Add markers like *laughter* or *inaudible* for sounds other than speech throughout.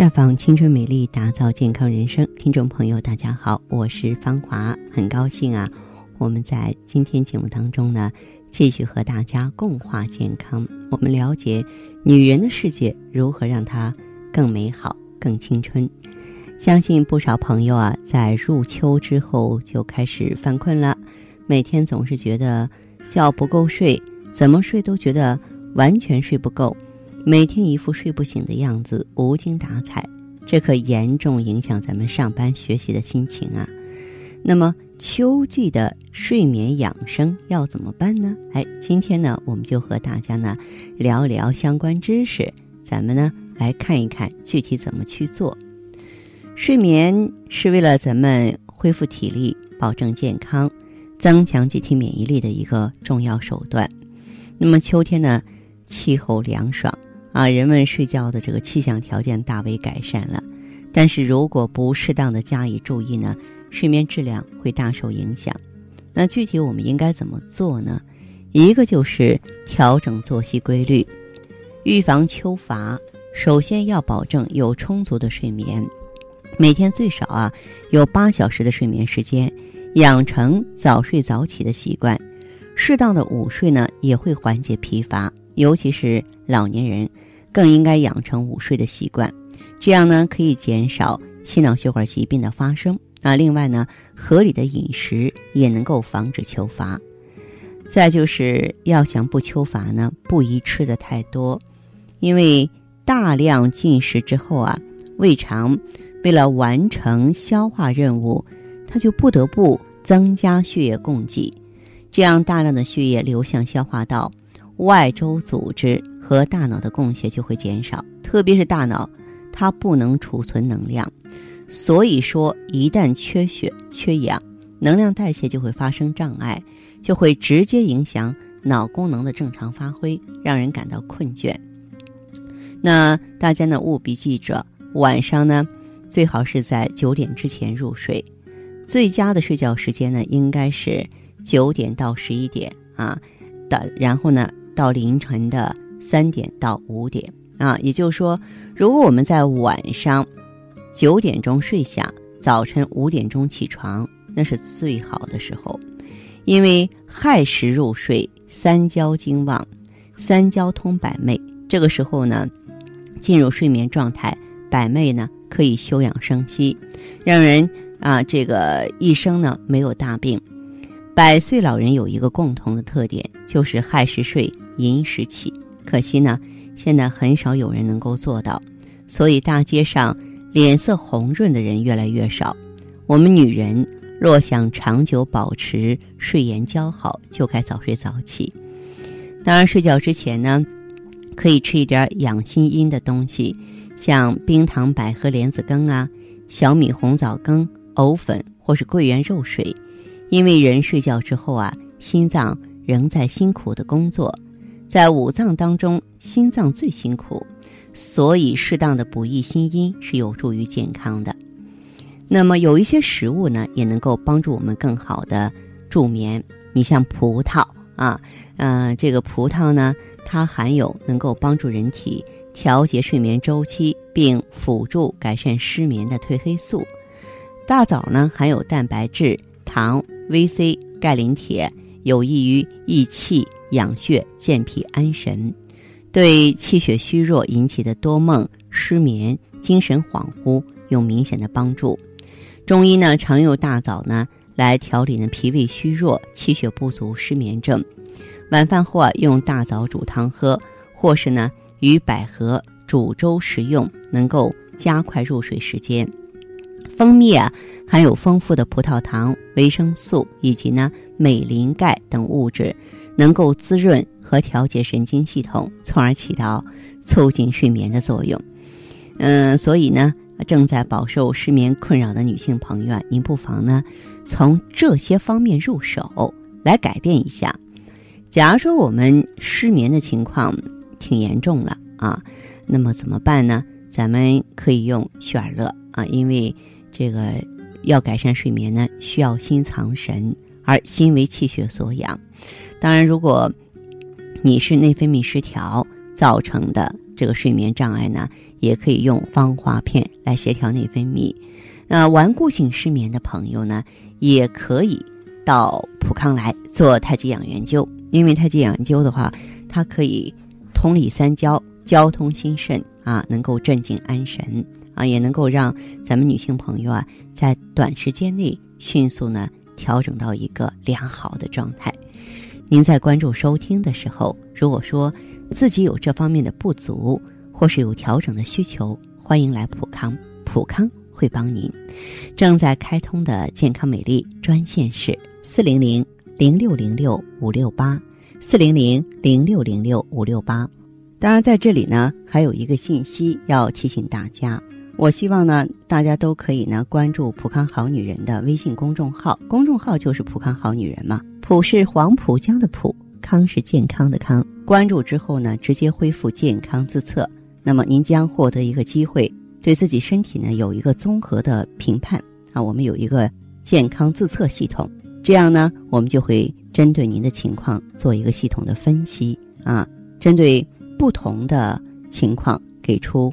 绽放青春美丽，打造健康人生。听众朋友，大家好，我是芳华，很高兴啊，我们在今天节目当中呢，继续和大家共话健康。我们了解女人的世界如何让她更美好、更青春。相信不少朋友啊，在入秋之后就开始犯困了，每天总是觉得觉不够睡，怎么睡都觉得完全睡不够。每天一副睡不醒的样子，无精打采，这可严重影响咱们上班学习的心情啊。那么秋季的睡眠养生要怎么办呢？哎，今天呢，我们就和大家呢聊聊相关知识，咱们呢来看一看具体怎么去做。睡眠是为了咱们恢复体力、保证健康、增强机体免疫力的一个重要手段。那么秋天呢，气候凉爽。啊，人们睡觉的这个气象条件大为改善了，但是如果不适当的加以注意呢，睡眠质量会大受影响。那具体我们应该怎么做呢？一个就是调整作息规律，预防秋乏。首先要保证有充足的睡眠，每天最少啊有八小时的睡眠时间，养成早睡早起的习惯。适当的午睡呢，也会缓解疲乏。尤其是老年人，更应该养成午睡的习惯，这样呢可以减少心脑血管疾病的发生。啊，另外呢，合理的饮食也能够防止秋乏。再就是要想不秋乏呢，不宜吃的太多，因为大量进食之后啊，胃肠为了完成消化任务，它就不得不增加血液供给，这样大量的血液流向消化道。外周组织和大脑的供血就会减少，特别是大脑，它不能储存能量，所以说一旦缺血缺氧，能量代谢就会发生障碍，就会直接影响脑功能的正常发挥，让人感到困倦。那大家呢务必记着，晚上呢最好是在九点之前入睡，最佳的睡觉时间呢应该是九点到十一点啊的，然后呢。到凌晨的三点到五点啊，也就是说，如果我们在晚上九点钟睡下，早晨五点钟起床，那是最好的时候。因为亥时入睡，三焦经旺，三焦通百脉，这个时候呢，进入睡眠状态，百脉呢可以休养生息，让人啊这个一生呢没有大病。百岁老人有一个共同的特点，就是亥时睡。寅时起，可惜呢，现在很少有人能够做到，所以大街上脸色红润的人越来越少。我们女人若想长久保持睡颜姣好，就该早睡早起。当然，睡觉之前呢，可以吃一点养心阴的东西，像冰糖百合莲子羹啊、小米红枣羹、藕粉或是桂圆肉水，因为人睡觉之后啊，心脏仍在辛苦的工作。在五脏当中，心脏最辛苦，所以适当的补益心阴是有助于健康的。那么有一些食物呢，也能够帮助我们更好的助眠。你像葡萄啊，嗯，这个葡萄呢，它含有能够帮助人体调节睡眠周期，并辅助改善失眠的褪黑素。大枣呢，含有蛋白质、糖、VC、钙、磷、铁，有益于益气。养血、健脾、安神，对气血虚弱引起的多梦、失眠、精神恍惚有明显的帮助。中医呢常用大枣呢来调理呢脾胃虚弱、气血不足、失眠症。晚饭后啊用大枣煮汤喝，或是呢与百合煮粥食用，能够加快入睡时间。蜂蜜啊含有丰富的葡萄糖、维生素以及呢镁、磷、钙等物质。能够滋润和调节神经系统，从而起到促进睡眠的作用。嗯，所以呢，正在饱受失眠困扰的女性朋友啊，您不妨呢从这些方面入手来改变一下。假如说我们失眠的情况挺严重了啊，那么怎么办呢？咱们可以用雪尔乐啊，因为这个要改善睡眠呢，需要心藏神，而心为气血所养。当然，如果你是内分泌失调造成的这个睡眠障碍呢，也可以用芳华片来协调内分泌。那顽固性失眠的朋友呢，也可以到普康来做太极养元灸，因为太极养元灸的话，它可以通理三焦，交通心肾啊，能够镇静安神啊，也能够让咱们女性朋友啊，在短时间内迅速呢调整到一个良好的状态。您在关注收听的时候，如果说自己有这方面的不足，或是有调整的需求，欢迎来普康，普康会帮您。正在开通的健康美丽专线是四零零零六零六五六八，四零零零六零六五六八。当然，在这里呢，还有一个信息要提醒大家。我希望呢，大家都可以呢关注“普康好女人”的微信公众号，公众号就是“普康好女人”嘛。普是黄浦江的浦，康是健康的康。关注之后呢，直接恢复健康自测，那么您将获得一个机会，对自己身体呢有一个综合的评判啊。我们有一个健康自测系统，这样呢，我们就会针对您的情况做一个系统的分析啊，针对不同的情况给出。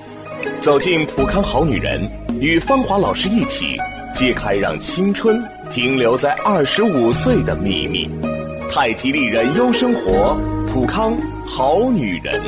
走进普康好女人，与芳华老师一起揭开让青春停留在二十五岁的秘密。太极丽人优生活，普康好女人。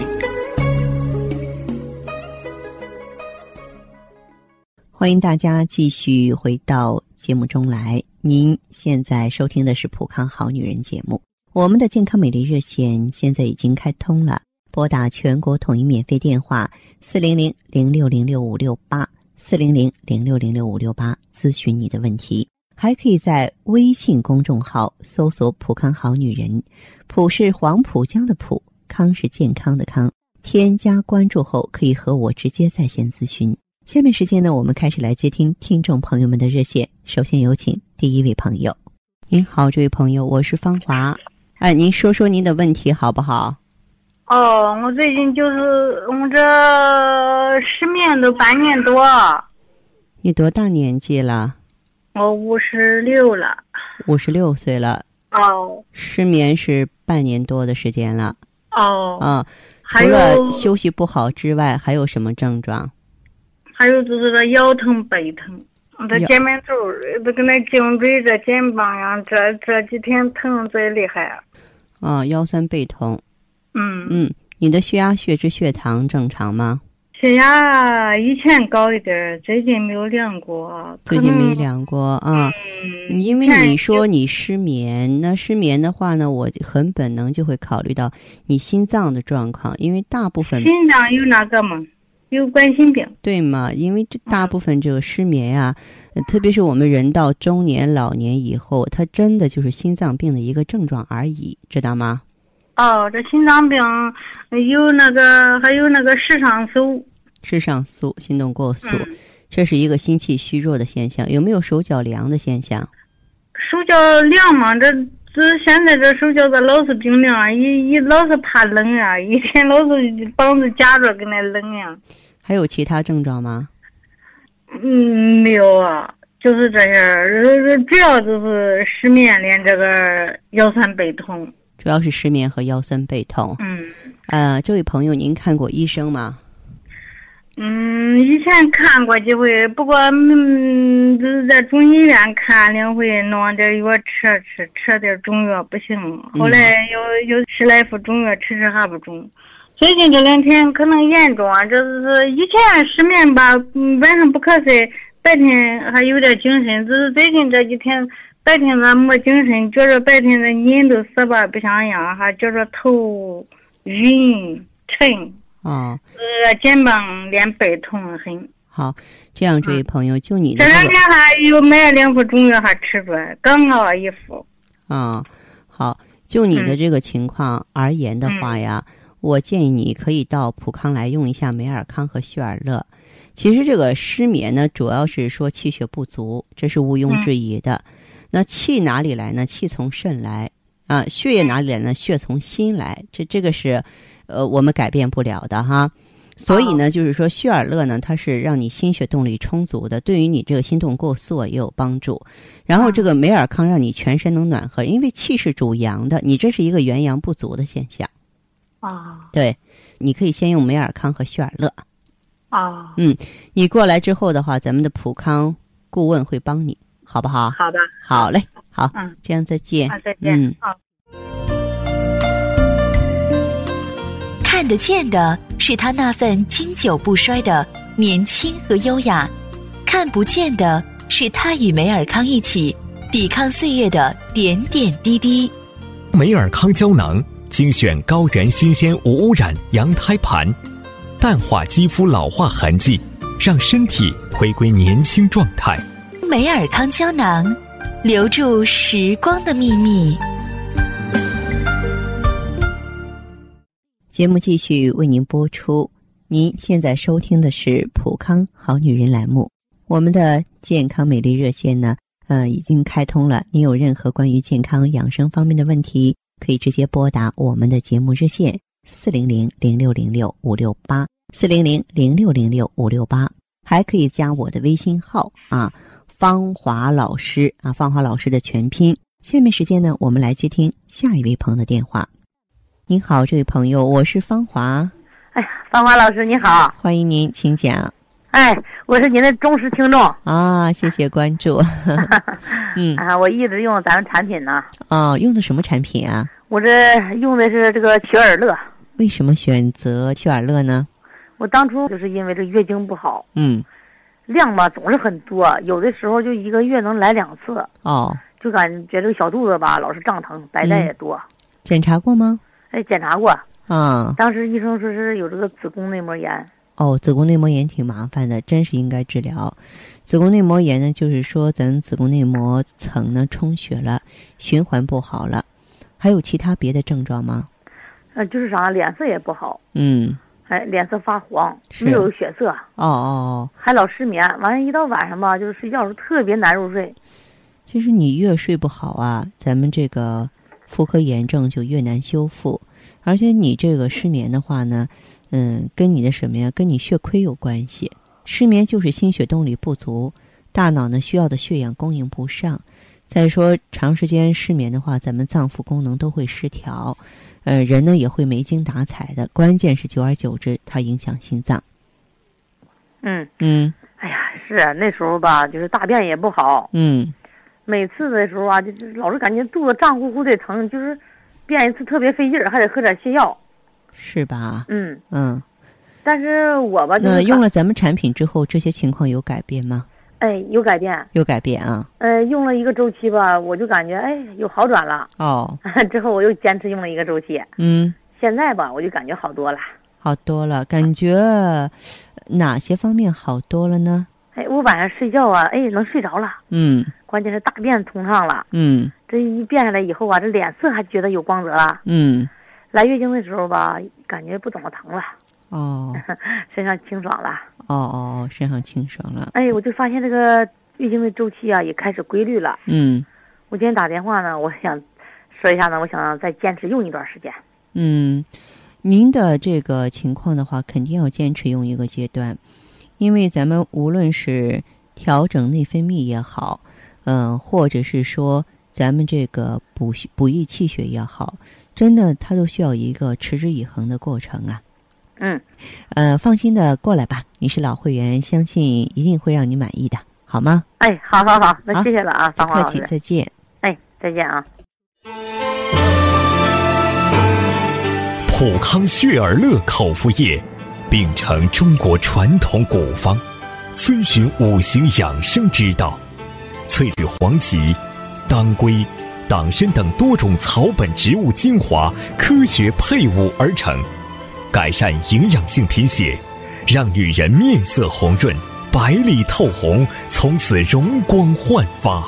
欢迎大家继续回到节目中来。您现在收听的是普康好女人节目。我们的健康美丽热线现在已经开通了。拨打全国统一免费电话四零零零六零六五六八四零零零六零六五六八咨询你的问题，还可以在微信公众号搜索“浦康好女人”，浦是黄浦江的浦，康是健康的康。添加关注后可以和我直接在线咨询。下面时间呢，我们开始来接听听众朋友们的热线。首先有请第一位朋友。您好，这位朋友，我是芳华。哎，您说说您的问题好不好？哦，我最近就是我这失眠都半年多。你多大年纪了？我五十六了。五十六岁了。哦。失眠是半年多的时间了。哦。啊，除了休息不好之外，还有什么症状？还有就是这腰疼背疼，这肩膀头都跟那颈椎这肩膀呀，这这几天疼最厉害。啊，腰酸背痛。嗯嗯，你的血压、血脂、血糖正常吗？血压以前高一点，最近没有量过。最近没量过啊？嗯，因为你说你失眠，那失眠的话呢，我很本能就会考虑到你心脏的状况，因为大部分心脏有那个嘛？有冠心病？对嘛？因为这大部分这个失眠呀，特别是我们人到中年、老年以后，它真的就是心脏病的一个症状而已，知道吗？哦，这心脏病有那个，还有那个肾上素，肾上素、心动过速，这是一个心气虚弱的现象。有没有手脚凉的现象？手脚凉嘛，这这现在这手脚咋老是冰凉？一一老是怕冷啊，*laughs* 一天老是膀子夹着跟那冷呀。还有其他症状吗？嗯，没有啊，就是这些，主要就是失眠，连这个腰酸背痛。主要是失眠和腰酸背痛。嗯，呃，这位朋友，您看过医生吗？嗯，以前看过几回，不过嗯，就是在中医院看两回，弄点药吃吃，吃点中药不行。后来又又吃来副中药，吃吃还不中。最近这两天可能严重啊，这是以前失眠吧，晚上不瞌睡，白天还有点精神，只是最近这几天。白天咱没精神，觉着白天的人都死吧不想养，还觉着头晕沉。哦。呃，肩膀连背痛很。好，这样这位朋友，就你的这两天还又买了两副中药，还吃着，刚熬一副。啊，好，就你的这个情况而言的话呀，我建议你可以到普康来用一下美尔康和血尔乐。其实这个失眠呢，主要是说气血不足，这是毋庸置疑的。那气哪里来呢？气从肾来啊。血液哪里来呢？血从心来。这这个是，呃，我们改变不了的哈。所以呢，就是说血尔乐呢，它是让你心血动力充足的，对于你这个心动过速也有帮助。然后这个美尔康让你全身能暖和，因为气是主阳的，你这是一个元阳不足的现象。啊，对，你可以先用美尔康和血尔乐。啊，嗯，你过来之后的话，咱们的普康顾问会帮你，好不好？好的，好嘞，好，嗯，这样再见，啊，再见，嗯。好。看得见的是他那份经久不衰的年轻和优雅，看不见的是他与梅尔康一起抵抗岁月的点点滴滴。梅尔康胶囊精选高原新鲜无污染羊胎盘，淡化肌肤老化痕迹，让身体回归年轻状态。美尔康胶囊，留住时光的秘密。节目继续为您播出。您现在收听的是《普康好女人》栏目，我们的健康美丽热线呢，呃，已经开通了。您有任何关于健康养生方面的问题，可以直接拨打我们的节目热线四零零零六零六五六八四零零零六零六五六八，还可以加我的微信号啊，芳华老师啊，芳华老师的全拼。下面时间呢，我们来接听下一位朋友的电话。您好，这位朋友，我是芳华。哎呀，芳华老师你好，欢迎您，请讲。哎，我是您的忠实听众啊，谢谢关注。*laughs* 嗯啊，我一直用咱们产品呢。哦，用的什么产品啊？我这用的是这个曲尔乐。为什么选择曲尔乐呢？我当初就是因为这月经不好，嗯，量吧总是很多，有的时候就一个月能来两次，哦，就感觉这个小肚子吧老是胀疼，白带也多。检查过吗？哎，检查过，啊，当时医生说是有这个子宫内膜炎。哦，子宫内膜炎挺麻烦的，真是应该治疗。子宫内膜炎呢，就是说咱子宫内膜层呢充血了，循环不好了。还有其他别的症状吗？呃，就是啥，脸色也不好，嗯，哎，脸色发黄，没有血色，哦哦哦，还老失眠。完了，一到晚上吧，就是睡觉时候特别难入睡。其实你越睡不好啊，咱们这个妇科炎症就越难修复。而且你这个失眠的话呢，嗯，跟你的什么呀？跟你血亏有关系。失眠就是心血动力不足，大脑呢需要的血氧供应不上。再说长时间失眠的话，咱们脏腑功能都会失调，呃，人呢也会没精打采的。关键是久而久之，它影响心脏。嗯，嗯哎呀，是那时候吧，就是大便也不好，嗯每次的时候啊，就是老是感觉肚子胀乎乎的疼，就是便一次特别费劲儿，还得喝点泻药。是吧？嗯，嗯，但是我吧，就是那用了咱们产品之后，这些情况有改变吗？哎有改变，有改变啊。呃，用了一个周期吧，我就感觉哎有好转了。哦，*laughs* 之后我又坚持用了一个周期，嗯。现在吧，我就感觉好多了。好多了，感觉哪些方面好多了呢？哎，我晚上睡觉啊，哎能睡着了，嗯关键是大便通畅了。嗯这一变下来以后啊，这脸色还觉得有光泽了。嗯，来月经的时候吧，感觉不怎么疼了，哦 *laughs* 身上清爽了。哦哦，身上清爽了。哎，我就发现这个月经的周期啊也开始规律了。嗯我今天打电话呢，我想说一下呢，我想再坚持用一段时间。嗯，您的这个情况的话，肯定要坚持用一个阶段，因为咱们无论是调整内分泌也好，嗯、或者是说咱们这个补血补益气血也好，真的它都需要一个持之以恒的过程啊。嗯，呃，放心的过来吧，你是老会员，相信一定会让你满意的，好吗？哎，好好好，那谢谢了啊，不客气，芳华老师。再见。哎，再见啊。普康血尔乐口服液，秉承中国传统古方，遵循五行养生之道，萃取黄芪、当归、党参等多种草本植物精华，科学配伍而成，改善营养性贫血，让女人面色红润，白里透红，从此容光焕发。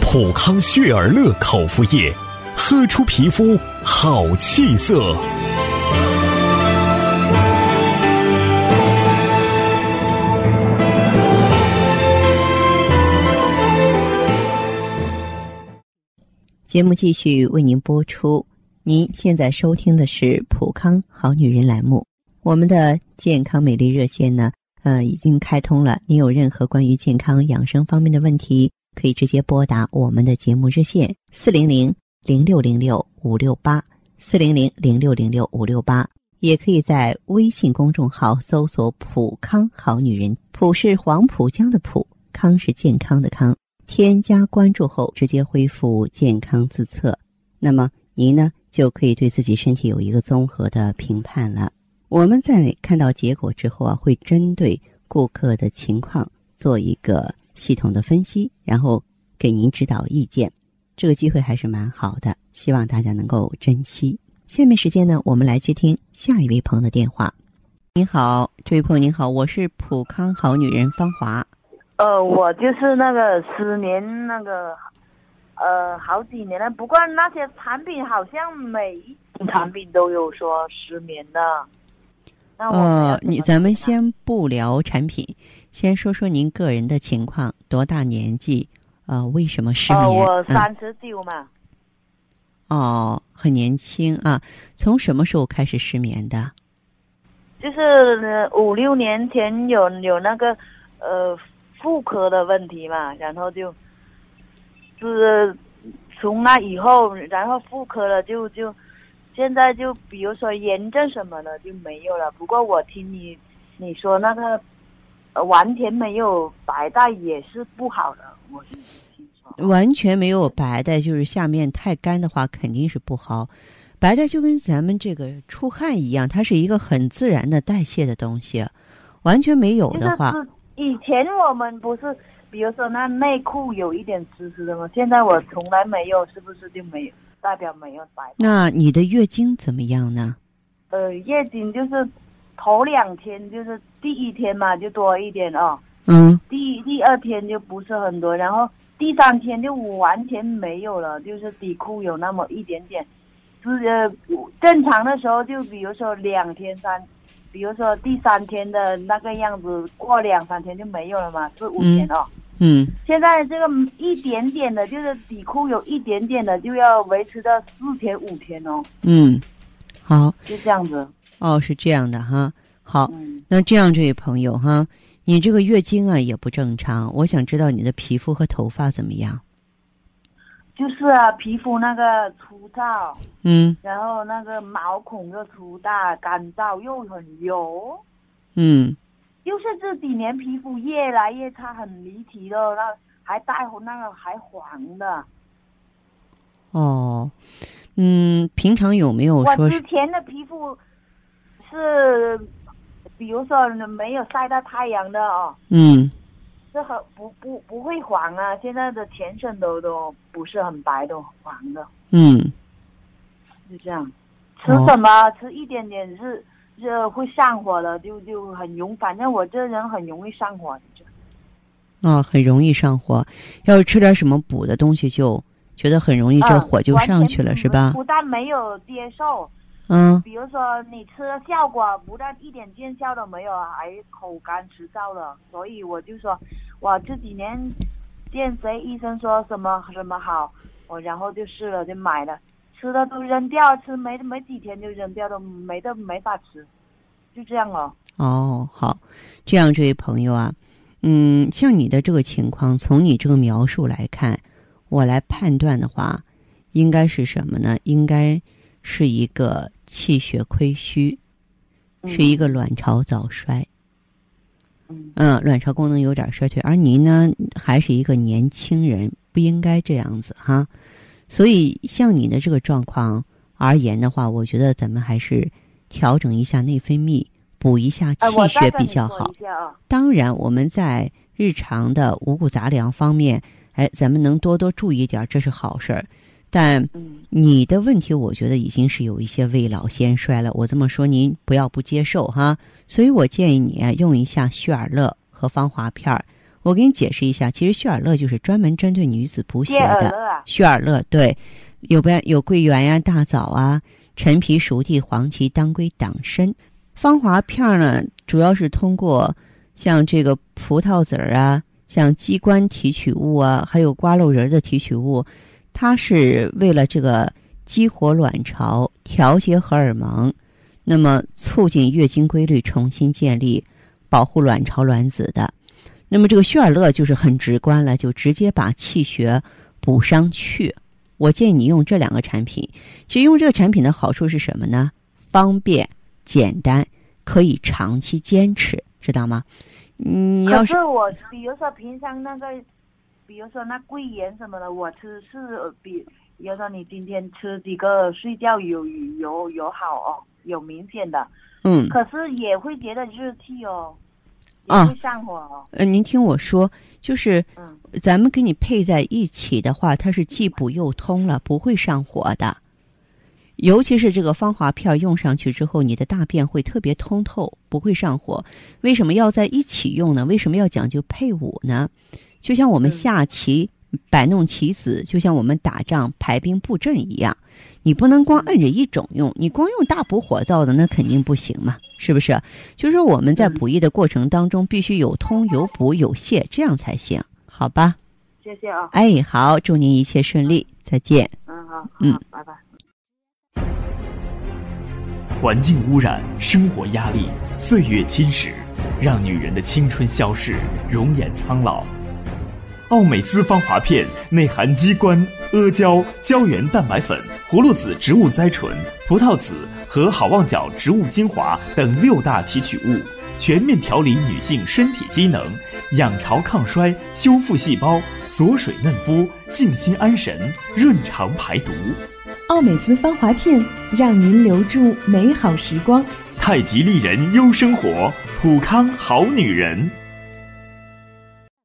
普康血尔乐口服液，喝出皮肤好气色。节目继续为您播出。您现在收听的是《普康好女人》栏目，我们的健康美丽热线呢，呃，已经开通了。您有任何关于健康养生方面的问题，可以直接拨打我们的节目热线四零零零六零六五六八四零零零六零六五六八，也可以在微信公众号搜索“普康好女人”，普是黄浦江的浦，康是健康的康。添加关注后，直接恢复健康自测，那么您呢就可以对自己身体有一个综合的评判了。我们在看到结果之后啊，会针对顾客的情况做一个系统的分析，然后给您指导意见。这个机会还是蛮好的，希望大家能够珍惜。下面时间呢，我们来接听下一位朋友的电话。您好，这位朋友您好，我是普康好女人芳华。呃，我就是那个失眠那个，呃，好几年了。不过那些产品好像每一种产品都有说失眠的。呃，你咱们先不聊产品，先说说您个人的情况，多大年纪？呃，为什么失眠？我三十九嘛。哦，很年轻啊！从什么时候开始失眠的？就是五六年前有有那个呃。妇科的问题嘛，然后，就是从那以后，然后妇科了就就，现在就比如说炎症什么的就没有了。不过我听你你说那个，完全没有白带也是不好的，我是听说。完全没有白带，就是下面太干的话肯定是不好。白带就跟咱们这个出汗一样，它是一个很自然的代谢的东西，完全没有的话。以前我们不是，比如说那内裤有一点湿湿的吗？现在我从来没有，是不是就没有代表没有白？那你的月经怎么样呢？呃，月经就是头两天，就是第一天嘛就多一点哦。嗯。第第二天就不是很多，然后第三天就完全没有了，就是底裤有那么一点点。是呃正常的时候，就比如说两天三。比如说第三天的那个样子，过两三天就没有了嘛，是五天哦。嗯。现在这个一点点的，就是底裤有一点点的，就要维持到四天五天哦。嗯，好。就这样子。哦，是这样的哈。好，那这样这位朋友哈，你这个月经啊也不正常，我想知道你的皮肤和头发怎么样。就是啊，皮肤那个粗糙，嗯，然后那个毛孔又粗大，干燥又很油，嗯，就是这几年皮肤越来越差，很离奇的，那还带那个还黄的。哦，嗯，平常有没有说？我之前的皮肤是，比如说没有晒到太阳的哦。嗯。是很不不不会黄啊！现在的全身都都不是很白，都黄的。嗯，就这样，吃什么吃一点点是是会上火的，就就很容，反正我这人很容易上火。啊，很容易上火。要是吃点什么补的东西，就觉得很容易这火就上去了，是吧？不但没有接受。嗯，比如说你吃的效果不但一点见效都没有，还口干舌燥的，所以我就说。我这几年见谁医生说什么什么好，我然后就试了就买了，吃的都扔掉，吃没没几天就扔掉，都没的没法吃，就这样了。哦，好，这样这位朋友啊，嗯，像你的这个情况，从你这个描述来看，我来判断的话，应该是什么呢？应该是一个气血亏虚，是一个卵巢早衰。嗯，卵巢功能有点衰退，而您呢还是一个年轻人，不应该这样子哈。所以像你的这个状况而言的话，我觉得咱们还是调整一下内分泌，补一下气血比较好。当然，我们在日常的五谷杂粮方面，哎，咱们能多多注意点，这是好事儿。但你的问题，我觉得已经是有一些未老先衰了。我这么说，您不要不接受哈。所以我建议你用一下旭尔乐和芳华片儿。我给你解释一下，其实旭尔乐就是专门针对女子补血的。旭尔乐对，有不有桂圆呀、大枣啊、陈皮、熟地、黄芪、当归、党参。芳华片儿呢，主要是通过像这个葡萄籽儿啊、像鸡冠提取物啊，还有瓜蒌仁的提取物。它是为了这个激活卵巢、调节荷尔蒙，那么促进月经规律重新建立、保护卵巢卵子的。那么这个血尔乐就是很直观了，就直接把气血补上去。我建议你用这两个产品。其实用这个产品的好处是什么呢？方便、简单，可以长期坚持，知道吗？你要是我，比如说平常那个，比如说那桂圆什么的，我吃是比，比如说你今天吃几个，睡觉有有有好哦，有明显的。嗯。可是也会觉得热气哦。啊。上火哦。呃，您听我说，就是，嗯，咱们给你配在一起的话，它是既补又通了，不会上火的。尤其是这个芳华片用上去之后，你的大便会特别通透，不会上火。为什么要在一起用呢？为什么要讲究配伍呢？就像我们下棋摆弄棋子，就像我们打仗排兵布阵一样，你不能光摁着一种用，你光用大补火燥的那肯定不行嘛，是不是？就是说我们在补益的过程当中，必须有通有补有泻，这样才行，好吧？谢谢啊。哎，好，祝您一切顺利，再见。嗯，好，嗯，拜拜。环境污染、生活压力、岁月侵蚀，让女人的青春消逝，容颜苍老。奥美姿芳华片内含鸡冠、阿胶、胶原蛋白粉、葫芦籽植物甾醇、葡萄籽和好望角植物精华等六大提取物，全面调理女性身体机能，养巢抗衰，修复细胞，锁水嫩肤，静心安神，润肠排毒。奥美姿芳华片，让您留住美好时光。太极丽人优生活，普康好女人。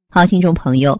好，听众朋友，